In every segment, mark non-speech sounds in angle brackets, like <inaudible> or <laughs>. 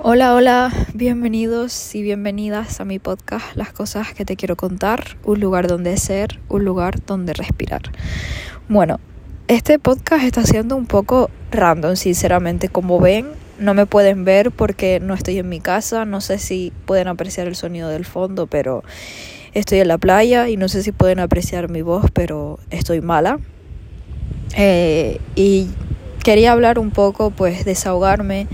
Hola, hola, bienvenidos y bienvenidas a mi podcast Las cosas que te quiero contar, un lugar donde ser, un lugar donde respirar. Bueno, este podcast está siendo un poco random, sinceramente, como ven, no me pueden ver porque no estoy en mi casa, no sé si pueden apreciar el sonido del fondo, pero estoy en la playa y no sé si pueden apreciar mi voz, pero estoy mala. Eh, y quería hablar un poco, pues desahogarme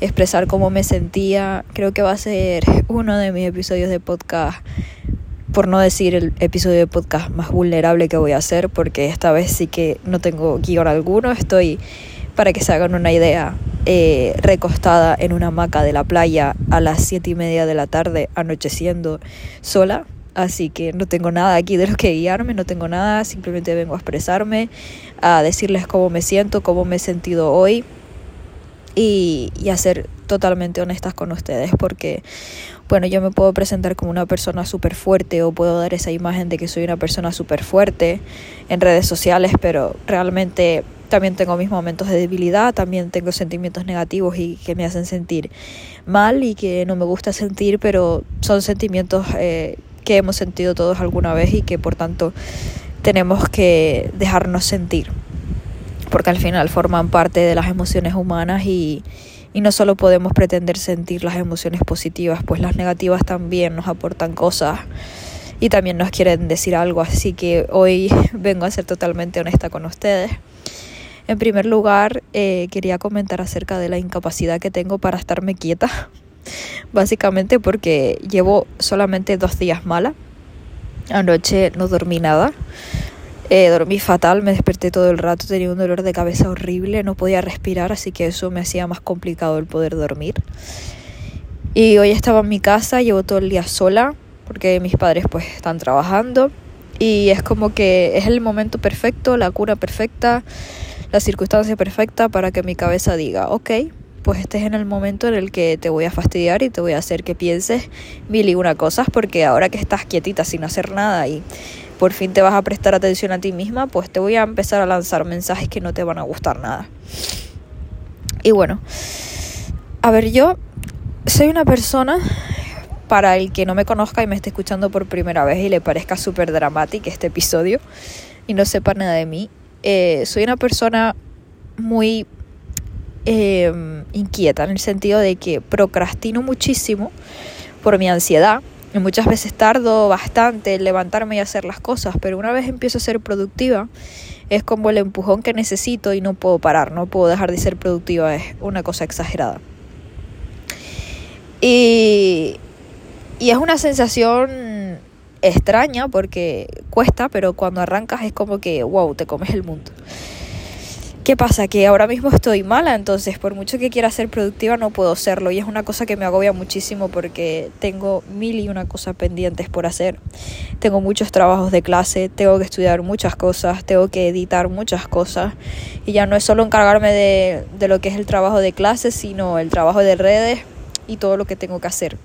expresar cómo me sentía. Creo que va a ser uno de mis episodios de podcast, por no decir el episodio de podcast más vulnerable que voy a hacer, porque esta vez sí que no tengo guion alguno. Estoy, para que se hagan una idea, eh, recostada en una hamaca de la playa a las siete y media de la tarde, anocheciendo sola. Así que no tengo nada aquí de lo que guiarme, no tengo nada, simplemente vengo a expresarme, a decirles cómo me siento, cómo me he sentido hoy y, y a ser totalmente honestas con ustedes porque bueno yo me puedo presentar como una persona súper fuerte o puedo dar esa imagen de que soy una persona súper fuerte en redes sociales pero realmente también tengo mis momentos de debilidad, también tengo sentimientos negativos y que me hacen sentir mal y que no me gusta sentir, pero son sentimientos eh, que hemos sentido todos alguna vez y que por tanto tenemos que dejarnos sentir porque al final forman parte de las emociones humanas y, y no solo podemos pretender sentir las emociones positivas, pues las negativas también nos aportan cosas y también nos quieren decir algo, así que hoy <laughs> vengo a ser totalmente honesta con ustedes. En primer lugar, eh, quería comentar acerca de la incapacidad que tengo para estarme quieta, <laughs> básicamente porque llevo solamente dos días mala. Anoche no dormí nada. Eh, dormí fatal, me desperté todo el rato, tenía un dolor de cabeza horrible, no podía respirar, así que eso me hacía más complicado el poder dormir. Y hoy estaba en mi casa, llevo todo el día sola, porque mis padres pues están trabajando. Y es como que es el momento perfecto, la cura perfecta, la circunstancia perfecta para que mi cabeza diga, ok, pues este es en el momento en el que te voy a fastidiar y te voy a hacer que pienses mil y una cosas, porque ahora que estás quietita sin hacer nada y por fin te vas a prestar atención a ti misma, pues te voy a empezar a lanzar mensajes que no te van a gustar nada. Y bueno, a ver, yo soy una persona, para el que no me conozca y me esté escuchando por primera vez y le parezca súper dramático este episodio y no sepa nada de mí, eh, soy una persona muy eh, inquieta en el sentido de que procrastino muchísimo por mi ansiedad muchas veces tardo bastante en levantarme y hacer las cosas, pero una vez empiezo a ser productiva, es como el empujón que necesito y no puedo parar, no puedo dejar de ser productiva, es una cosa exagerada. Y, y es una sensación extraña porque cuesta, pero cuando arrancas es como que, wow, te comes el mundo. ¿Qué pasa? Que ahora mismo estoy mala, entonces por mucho que quiera ser productiva no puedo serlo y es una cosa que me agobia muchísimo porque tengo mil y una cosas pendientes por hacer. Tengo muchos trabajos de clase, tengo que estudiar muchas cosas, tengo que editar muchas cosas y ya no es solo encargarme de, de lo que es el trabajo de clase, sino el trabajo de redes y todo lo que tengo que hacer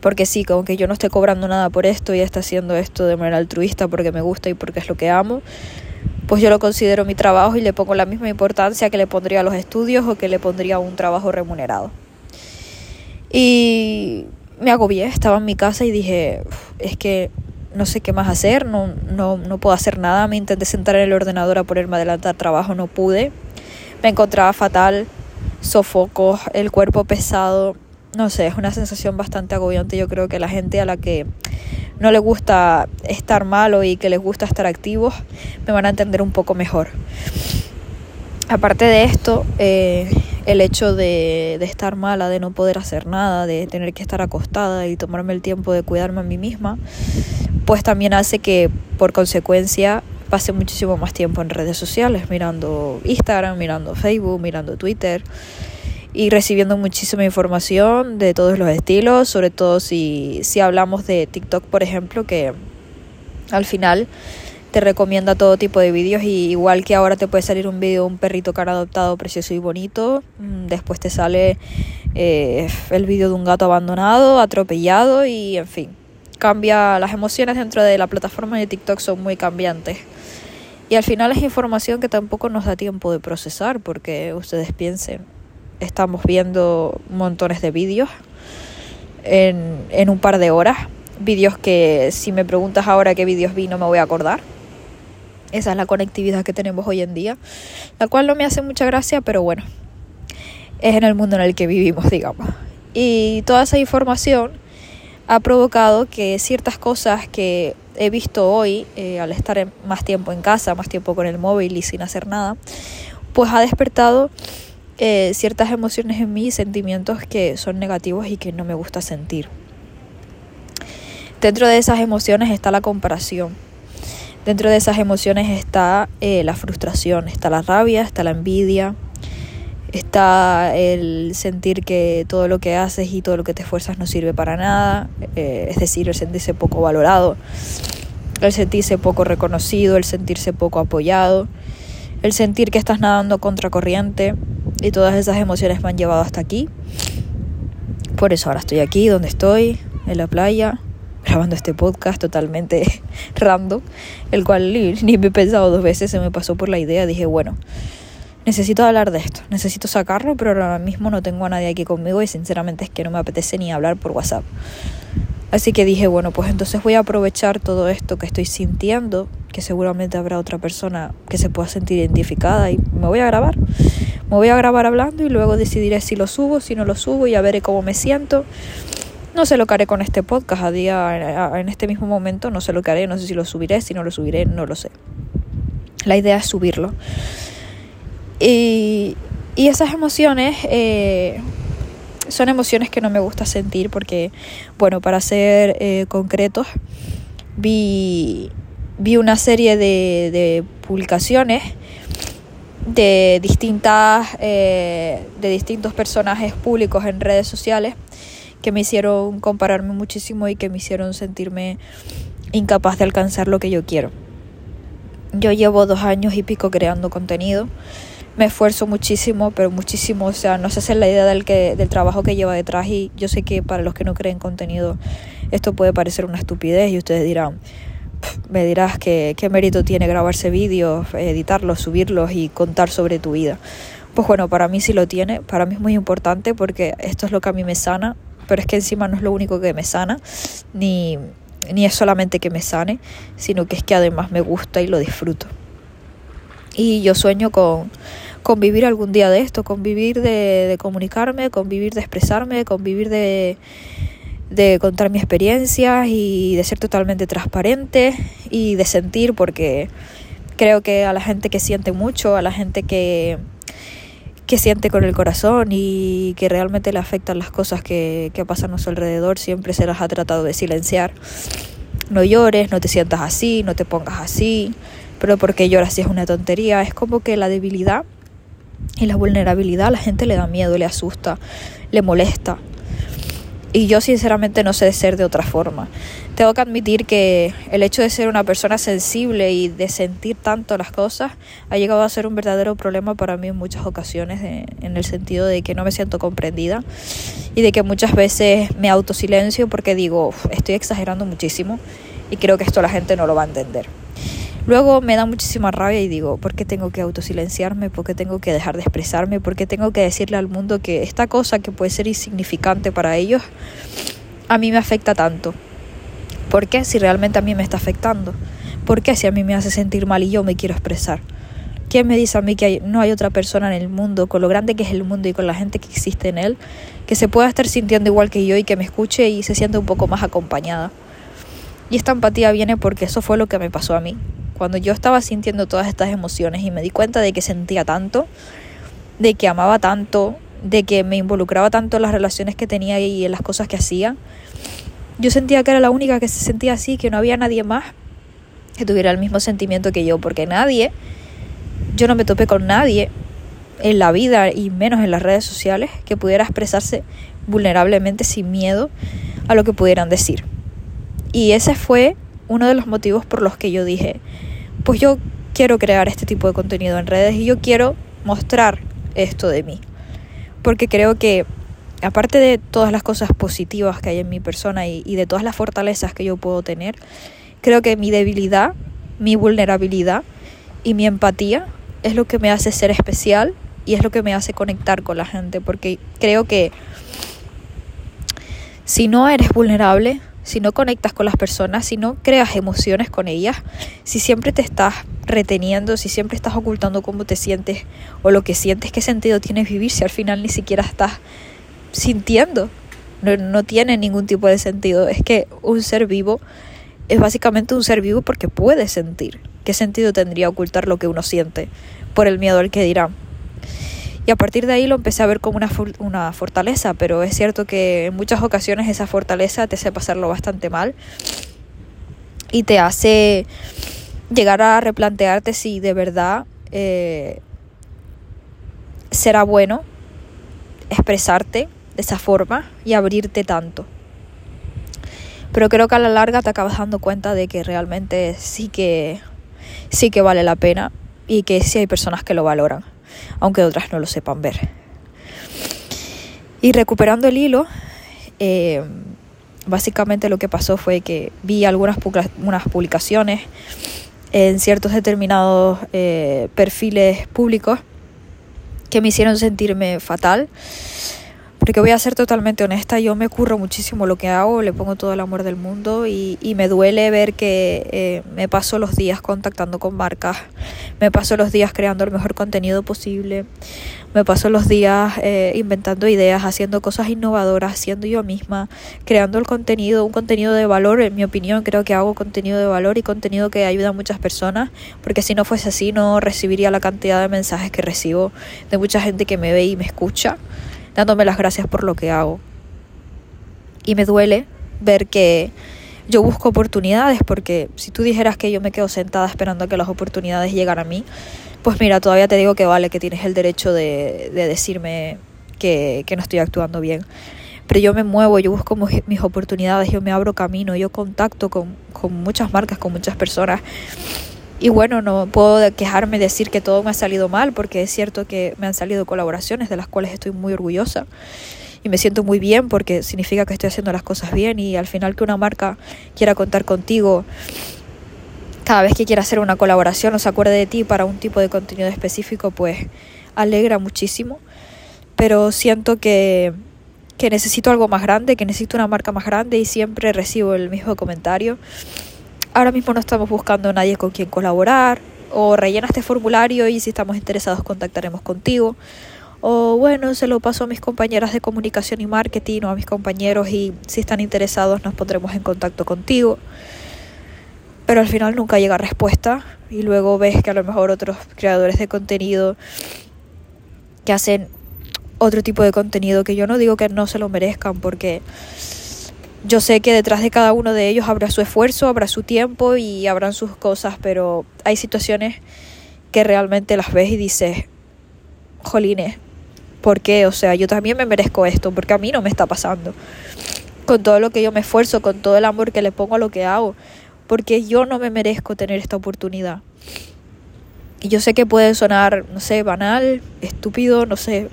porque sí, como que yo no estoy cobrando nada por esto y está haciendo esto de manera altruista porque me gusta y porque es lo que amo, pues yo lo considero mi trabajo y le pongo la misma importancia que le pondría a los estudios o que le pondría a un trabajo remunerado. Y me agobié, estaba en mi casa y dije, es que no sé qué más hacer, no, no, no puedo hacer nada, me intenté sentar en el ordenador a ponerme a adelantar trabajo, no pude, me encontraba fatal, sofocos, el cuerpo pesado, no sé, es una sensación bastante agobiante, yo creo que la gente a la que no les gusta estar malo y que les gusta estar activos, me van a entender un poco mejor. Aparte de esto, eh, el hecho de, de, estar mala, de no poder hacer nada, de tener que estar acostada y tomarme el tiempo de cuidarme a mí misma, pues también hace que por consecuencia pase muchísimo más tiempo en redes sociales, mirando Instagram, mirando Facebook, mirando Twitter y recibiendo muchísima información de todos los estilos, sobre todo si, si hablamos de TikTok, por ejemplo, que al final te recomienda todo tipo de vídeos y igual que ahora te puede salir un vídeo de un perrito que han adoptado precioso y bonito, mm, después te sale eh, el vídeo de un gato abandonado, atropellado y en fin, cambia las emociones dentro de la plataforma de TikTok son muy cambiantes. Y al final es información que tampoco nos da tiempo de procesar porque ustedes piensen, estamos viendo montones de vídeos en, en un par de horas. Vídeos que si me preguntas ahora qué vídeos vi no me voy a acordar. Esa es la conectividad que tenemos hoy en día, la cual no me hace mucha gracia, pero bueno, es en el mundo en el que vivimos, digamos. Y toda esa información ha provocado que ciertas cosas que he visto hoy, eh, al estar más tiempo en casa, más tiempo con el móvil y sin hacer nada, pues ha despertado eh, ciertas emociones en mí, sentimientos que son negativos y que no me gusta sentir. Dentro de esas emociones está la comparación. Dentro de esas emociones está eh, la frustración, está la rabia, está la envidia, está el sentir que todo lo que haces y todo lo que te esfuerzas no sirve para nada, eh, es decir, el sentirse poco valorado, el sentirse poco reconocido, el sentirse poco apoyado, el sentir que estás nadando contra corriente y todas esas emociones me han llevado hasta aquí. Por eso ahora estoy aquí donde estoy, en la playa, grabando este podcast totalmente <laughs> random, el cual ni, me he pensado dos veces, se me pasó por la idea, dije, bueno, necesito hablar de esto, necesito sacarlo, pero ahora mismo no tengo a nadie aquí conmigo y sinceramente es que no me apetece ni hablar por WhatsApp. Así que dije, bueno, pues entonces voy a aprovechar todo esto que estoy sintiendo, que seguramente habrá otra persona que se pueda sentir identificada y me voy a grabar. Me voy a grabar hablando y luego decidiré si lo subo, si no lo subo y a veré cómo me siento. No sé lo que haré con este podcast a día, en este mismo momento, no sé lo que haré, no sé si lo subiré, si no lo subiré, no lo sé. La idea es subirlo. Y, y esas emociones eh, son emociones que no me gusta sentir porque, bueno, para ser eh, concretos, vi, vi una serie de, de publicaciones de distintas eh, de distintos personajes públicos en redes sociales que me hicieron compararme muchísimo y que me hicieron sentirme incapaz de alcanzar lo que yo quiero. Yo llevo dos años y pico creando contenido me esfuerzo muchísimo, pero muchísimo, o sea, no se hace la idea del, que, del trabajo que lleva detrás y yo sé que para los que no creen contenido esto puede parecer una estupidez y ustedes dirán, me dirás que qué mérito tiene grabarse vídeos, editarlos, subirlos y contar sobre tu vida. Pues bueno, para mí sí lo tiene, para mí es muy importante porque esto es lo que a mí me sana, pero es que encima no es lo único que me sana, ni, ni es solamente que me sane, sino que es que además me gusta y lo disfruto. Y yo sueño con, convivir algún día de esto, convivir de, de comunicarme, convivir de expresarme, convivir de, de contar mi experiencia y de ser totalmente transparente y de sentir porque creo que a la gente que siente mucho, a la gente que, que siente con el corazón y que realmente le afectan las cosas que, que pasan a su alrededor, siempre se las ha tratado de silenciar. No llores, no te sientas así, no te pongas así, pero porque lloras si es una tontería. Es como que la debilidad y la vulnerabilidad a la gente le da miedo, le asusta, le molesta. Y yo sinceramente no sé ser de otra forma. Tengo que admitir que el hecho de ser una persona sensible y de sentir tanto las cosas ha llegado a ser un verdadero problema para mí en muchas ocasiones, en el sentido de que no me siento comprendida y de que muchas veces me autosilencio porque digo, estoy exagerando muchísimo y creo que esto la gente no lo va a entender. Luego me da muchísima rabia y digo, ¿por qué tengo que autosilenciarme? ¿Por qué tengo que dejar de expresarme? ¿Por qué tengo que decirle al mundo que esta cosa que puede ser insignificante para ellos, a mí me afecta tanto? ¿Por qué si realmente a mí me está afectando? ¿Por qué si a mí me hace sentir mal y yo me quiero expresar? ¿Quién me dice a mí que no hay otra persona en el mundo, con lo grande que es el mundo y con la gente que existe en él, que se pueda estar sintiendo igual que yo y que me escuche y se sienta un poco más acompañada? Y esta empatía viene porque eso fue lo que me pasó a mí cuando yo estaba sintiendo todas estas emociones y me di cuenta de que sentía tanto, de que amaba tanto, de que me involucraba tanto en las relaciones que tenía y en las cosas que hacía, yo sentía que era la única que se sentía así, que no había nadie más que tuviera el mismo sentimiento que yo, porque nadie, yo no me topé con nadie en la vida y menos en las redes sociales que pudiera expresarse vulnerablemente sin miedo a lo que pudieran decir. Y ese fue uno de los motivos por los que yo dije, pues yo quiero crear este tipo de contenido en redes y yo quiero mostrar esto de mí. Porque creo que aparte de todas las cosas positivas que hay en mi persona y, de todas las fortalezas que yo puedo tener, creo que mi debilidad, mi vulnerabilidad y mi empatía es lo que me hace ser especial y es lo que me hace conectar con la gente, porque creo que si no eres vulnerable, si no conectas con las personas, si no creas emociones con ellas, si siempre te estás reteniendo, si siempre estás ocultando cómo te sientes o lo que sientes, qué sentido tiene vivir si al final ni siquiera estás sintiendo. No, no tiene ningún tipo de sentido. Es que un ser vivo es básicamente un ser vivo porque puede sentir. ¿Qué sentido tendría ocultar lo que uno siente por el miedo al que dirán? Y a partir de ahí lo empecé a ver como una, una fortaleza, pero es cierto que en muchas ocasiones esa fortaleza te hace pasarlo bastante mal y te hace llegar a replantearte si de verdad eh, será bueno expresarte de esa forma y abrirte tanto. Pero creo que a la larga te acabas dando cuenta de que realmente sí que sí que vale la pena y que sí hay personas que lo valoran aunque otras no lo sepan ver. Y recuperando el hilo, eh, básicamente lo que pasó fue que vi algunas unas publicaciones en ciertos determinados eh, perfiles públicos que me hicieron sentirme fatal porque voy a ser totalmente honesta, yo me curro muchísimo lo que hago, le pongo todo el amor del mundo y, y me duele ver que eh, me paso los días contactando con marcas, me paso los días creando el mejor contenido posible, me paso los días eh, inventando ideas, haciendo cosas innovadoras, siendo yo misma, creando el contenido, un contenido de valor, en mi opinión creo que hago contenido de valor y contenido que ayuda a muchas personas, porque si no fuese así no recibiría la cantidad de mensajes que recibo de mucha gente que me ve y me escucha dándome las gracias por lo que hago. Y me duele ver que yo busco oportunidades porque si tú dijeras que yo me quedo sentada esperando a que las oportunidades lleguen a mí, pues mira, todavía te digo que vale, que tienes el derecho de, decirme que, no estoy actuando bien. Pero yo me muevo, yo busco mis oportunidades, yo me abro camino, yo contacto con, con muchas marcas, con muchas personas y bueno, no puedo quejarme decir que todo me ha salido mal, porque es cierto que me han salido colaboraciones de las cuales estoy muy orgullosa y me siento muy bien porque significa que estoy haciendo las cosas bien y al final que una marca quiera contar contigo cada vez que quiera hacer una colaboración o se acuerde de ti para un tipo de contenido específico, pues alegra muchísimo. Pero siento que, que necesito algo más grande, que necesito una marca más grande y siempre recibo el mismo comentario ahora mismo no estamos buscando a nadie con quien colaborar, o rellena este formulario y si estamos interesados contactaremos contigo. O bueno, se lo paso a mis compañeras de comunicación y marketing o a mis compañeros y si están interesados nos pondremos en contacto contigo. Pero al final nunca llega respuesta y luego ves que a lo mejor otros creadores de contenido que hacen otro tipo de contenido que yo no digo que no se lo merezcan porque yo sé que detrás de cada uno de ellos habrá su esfuerzo, habrá su tiempo y habrán sus cosas, pero hay situaciones que realmente las ves y dices, jolines, ¿por qué? O sea, yo también me merezco esto, porque a mí no me está pasando. Con todo lo que yo me esfuerzo, con todo el amor que le pongo a lo que hago, porque yo no me merezco tener esta oportunidad. Y yo sé que puede sonar, no sé, banal, estúpido, no sé,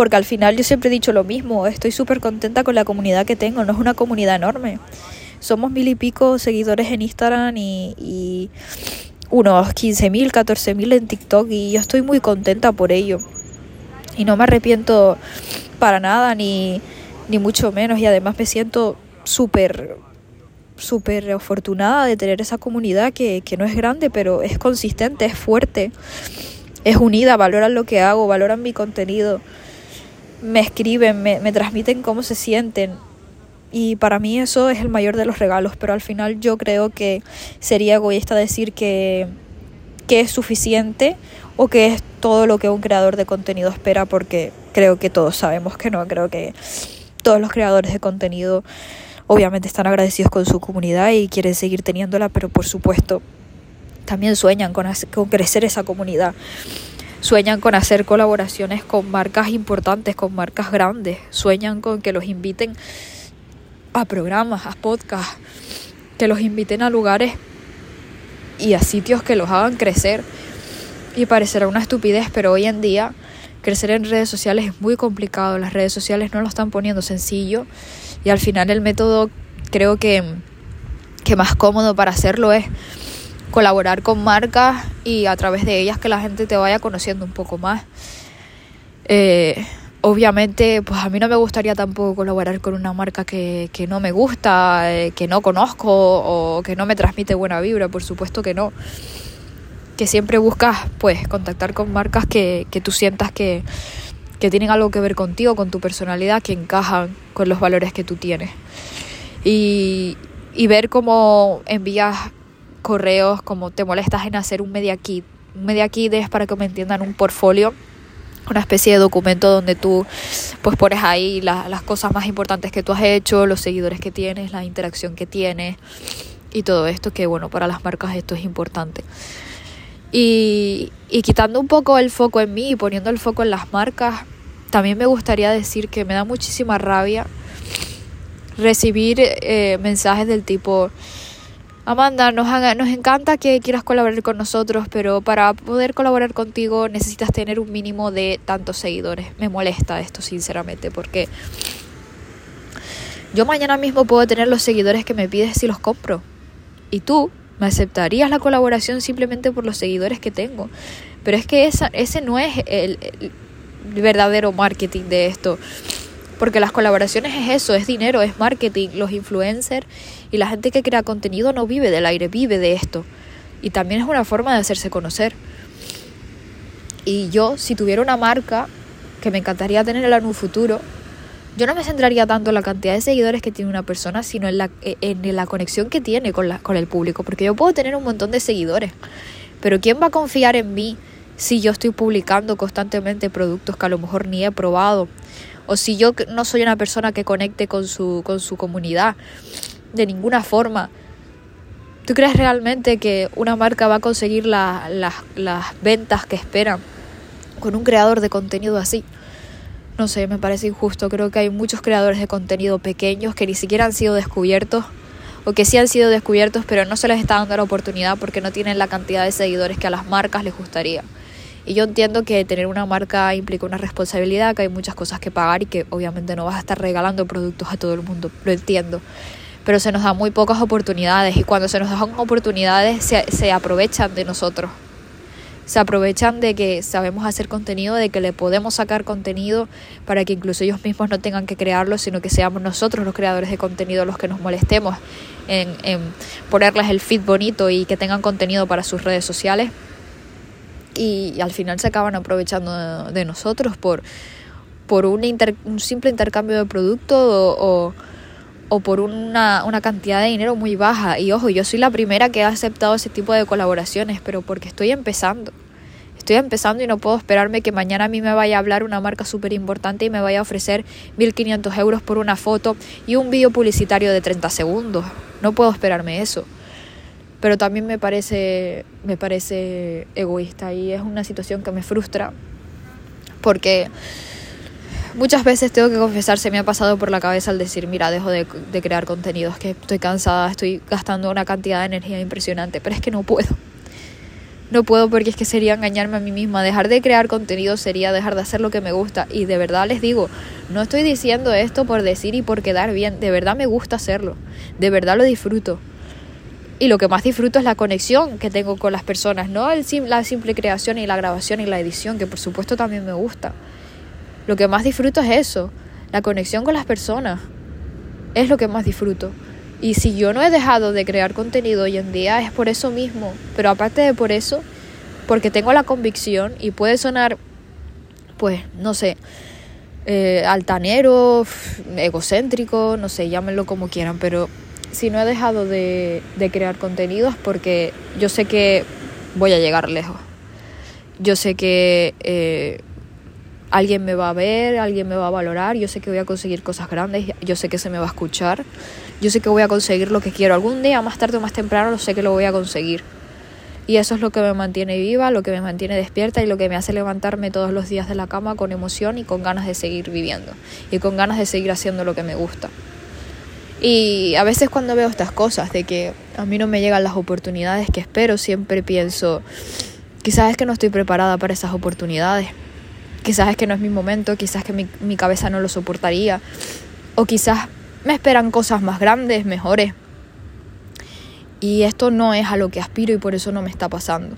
porque al final yo siempre he dicho lo mismo, estoy súper contenta con la comunidad que tengo, no es una comunidad enorme. Somos mil y pico seguidores en Instagram y, y unos 15.000, 14.000 en TikTok y yo estoy muy contenta por ello. Y no me arrepiento para nada, ni, ni mucho menos. Y además me siento súper, súper afortunada de tener esa comunidad que, que no es grande, pero es consistente, es fuerte, es unida, valoran lo que hago, valoran mi contenido me escriben, me, me transmiten cómo se sienten. Y para mí eso es el mayor de los regalos, pero al final yo creo que sería egoísta decir que, que es suficiente o que es todo lo que un creador de contenido espera, porque creo que todos sabemos que no, creo que todos los creadores de contenido obviamente están agradecidos con su comunidad y quieren seguir teniéndola, pero por supuesto también sueñan con, con crecer esa comunidad sueñan con hacer colaboraciones con marcas importantes, con marcas grandes, sueñan con que los inviten a programas, a podcasts, que los inviten a lugares y a sitios que los hagan crecer. Y parecerá una estupidez, pero hoy en día crecer en redes sociales es muy complicado, las redes sociales no lo están poniendo sencillo y al final el método creo que, que más cómodo para hacerlo es colaborar con marcas y a través de ellas que la gente te vaya conociendo un poco más. Eh, obviamente, pues a mí no me gustaría tampoco colaborar con una marca que, que no me gusta, eh, que no conozco o que no me transmite buena vibra, por supuesto que no. Que siempre buscas, pues, contactar con marcas que, que tú sientas que, que tienen algo que ver contigo, con tu personalidad, que encajan con los valores que tú tienes. Y, y ver cómo envías correos, cómo te molestas en hacer un media kit. Un media kit es para que me entiendan un portfolio una especie de documento donde tú pues pones ahí las cosas más importantes que tú has hecho, los seguidores que tienes, la interacción que tienes y todo esto que bueno, para las marcas esto es importante. Y, y quitando un poco el foco en mí y poniendo el foco en las marcas, también me gustaría decir que me da muchísima rabia recibir eh, mensajes del tipo, Amanda, nos, nos encanta que quieras colaborar con nosotros, pero para poder colaborar contigo necesitas tener un mínimo de tantos seguidores. Me molesta esto, sinceramente, porque yo mañana mismo puedo tener los seguidores que me pides si los compro. Y tú me aceptarías la colaboración simplemente por los seguidores que tengo. Pero es que esa, ese no es el verdadero marketing de esto. Porque las colaboraciones es eso, es dinero, es marketing. Los influencers y la gente que crea contenido no vive del aire, vive de esto. Y también es una forma de hacerse conocer. Y yo, si tuviera una marca que me encantaría tenerla en un futuro, yo no me centraría tanto en la cantidad de seguidores que tiene una persona, sino en la, en la conexión que tiene con, la, con el público. Porque yo puedo tener un montón de seguidores, pero ¿quién va a confiar en mí si yo estoy publicando constantemente productos que a lo mejor ni he probado? o si yo no soy una persona que conecte con su, con su comunidad de ninguna forma. ¿Tú crees realmente que una marca va a conseguir las ventas que esperan con un creador de contenido así? No sé, me parece injusto. Creo que hay muchos creadores de contenido pequeños que ni siquiera han sido descubiertos o que sí han sido descubiertos pero no se les está dando la oportunidad porque no tienen la cantidad de seguidores que a las marcas les gustaría. Y yo entiendo que tener una marca implica una responsabilidad, que hay muchas cosas que pagar y que obviamente no vas a estar regalando productos a todo el mundo, lo entiendo. Pero se nos dan muy pocas oportunidades y cuando se nos dan oportunidades se, se aprovechan de nosotros. Se aprovechan de que sabemos hacer contenido, de que le podemos sacar contenido para que incluso ellos mismos no tengan que crearlo, sino que seamos nosotros los creadores de contenido los que nos molestemos en, ponerles el feed bonito y que tengan contenido para sus redes sociales y, al final se acaban aprovechando de, nosotros por, por un, un, simple intercambio de producto o, por una, una, cantidad de dinero muy baja. Y ojo, yo soy la primera que ha aceptado ese tipo de colaboraciones, pero porque estoy empezando. Estoy empezando y no puedo esperarme que mañana a mí me vaya a hablar una marca súper importante y me vaya a ofrecer 1.500 euros por una foto y un vídeo publicitario de 30 segundos. No puedo esperarme eso pero también me parece, me parece egoísta y es una situación que me frustra porque muchas veces tengo que confesar, se me ha pasado por la cabeza al decir, mira, dejo de, de crear contenidos, que estoy cansada, estoy gastando una cantidad de energía impresionante, pero es que no puedo. No puedo porque es que sería engañarme a mí misma. Dejar de crear contenido sería dejar de hacer lo que me gusta. Y de verdad les digo, no estoy diciendo esto por decir y por quedar bien. De verdad me gusta hacerlo. De verdad lo disfruto. Y lo que más disfruto es la conexión que tengo con las personas, no el, la simple creación y la grabación y la edición, que por supuesto también me gusta. Lo que más disfruto es eso, la conexión con las personas. Es lo que más disfruto. Y si yo no he dejado de crear contenido hoy en día es por eso mismo. Pero aparte de por eso, porque tengo la convicción y puede sonar, pues, no sé, eh, altanero, egocéntrico, no sé, llámenlo como quieran, pero si no he dejado de, crear contenidos porque yo sé que voy a llegar lejos. Yo sé que eh, alguien me va a ver, alguien me va a valorar, yo sé que voy a conseguir cosas grandes, yo sé que se me va a escuchar, yo sé que voy a conseguir lo que quiero. Algún día, más tarde o más temprano, lo sé que lo voy a conseguir. Y eso es lo que me mantiene viva, lo que me mantiene despierta y lo que me hace levantarme todos los días de la cama con emoción y con ganas de seguir viviendo y con ganas de seguir haciendo lo que me gusta. Y a veces cuando veo estas cosas de que a mí no me llegan las oportunidades que espero, siempre pienso, quizás es que no estoy preparada para esas oportunidades, quizás es que no es mi momento, quizás que mi, mi cabeza no lo soportaría, o quizás me esperan cosas más grandes, mejores. Y esto no es a lo que aspiro y por eso no me está pasando.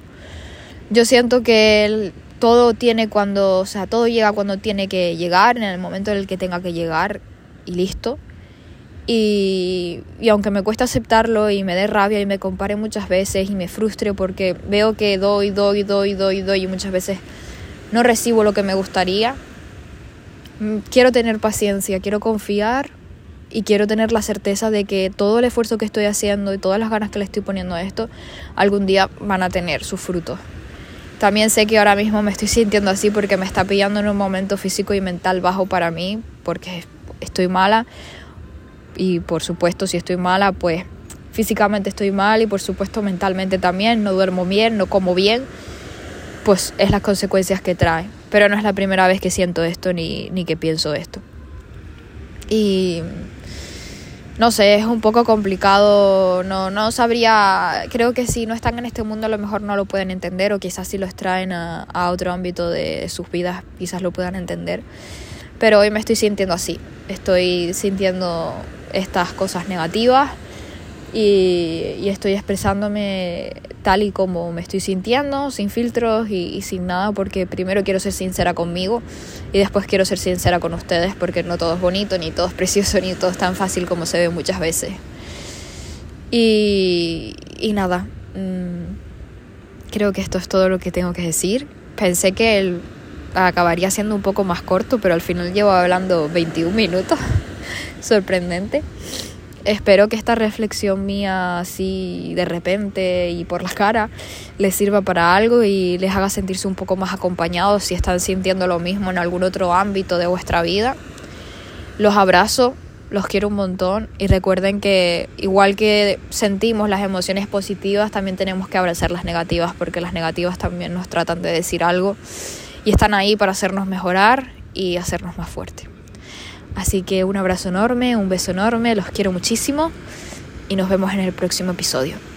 Yo siento que todo tiene cuando, o sea, todo llega cuando tiene que llegar, en el momento en el que tenga que llegar y listo. Y, y, aunque me cuesta aceptarlo y me dé rabia y me compare muchas veces y me frustre porque veo que doy, doy, doy, doy, doy y muchas veces no recibo lo que me gustaría, mm, quiero tener paciencia, quiero confiar y quiero tener la certeza de que todo el esfuerzo que estoy haciendo y todas las ganas que le estoy poniendo a esto algún día van a tener sus frutos. También sé que ahora mismo me estoy sintiendo así porque me está pillando en un momento físico y mental bajo para mí, porque estoy mala, y por supuesto si estoy mala, pues físicamente estoy mal y por supuesto mentalmente también, no duermo bien, no como bien, pues es las consecuencias que trae. Pero no es la primera vez que siento esto ni, ni que pienso esto. Y no sé, es un poco complicado, no, no sabría, creo que si no están en este mundo a lo mejor no lo pueden entender o quizás si los traen a, a otro ámbito de sus vidas quizás lo puedan entender. Pero hoy me estoy sintiendo así, estoy sintiendo estas cosas negativas y, estoy expresándome tal y como me estoy sintiendo, sin filtros y, y, sin nada, porque primero quiero ser sincera conmigo y después quiero ser sincera con ustedes, porque no todo es bonito, ni todo es precioso, <laughs> ni todo es tan fácil como se ve muchas veces. Y, y nada, mmm, creo que esto es todo lo que tengo que decir. Pensé que el, acabaría siendo un poco más corto, pero al final llevo hablando 21 minutos. <laughs> sorprendente. Espero que esta reflexión mía así de repente y por la cara les sirva para algo y les haga sentirse un poco más acompañados si están sintiendo lo mismo en algún otro ámbito de vuestra vida. Los abrazo, los quiero un montón y recuerden que igual que sentimos las emociones positivas, también tenemos que abrazar las negativas porque las negativas también nos tratan de decir algo y están ahí para hacernos mejorar y hacernos más fuertes. Así que un abrazo enorme, un beso enorme, los quiero muchísimo y nos vemos en el próximo episodio.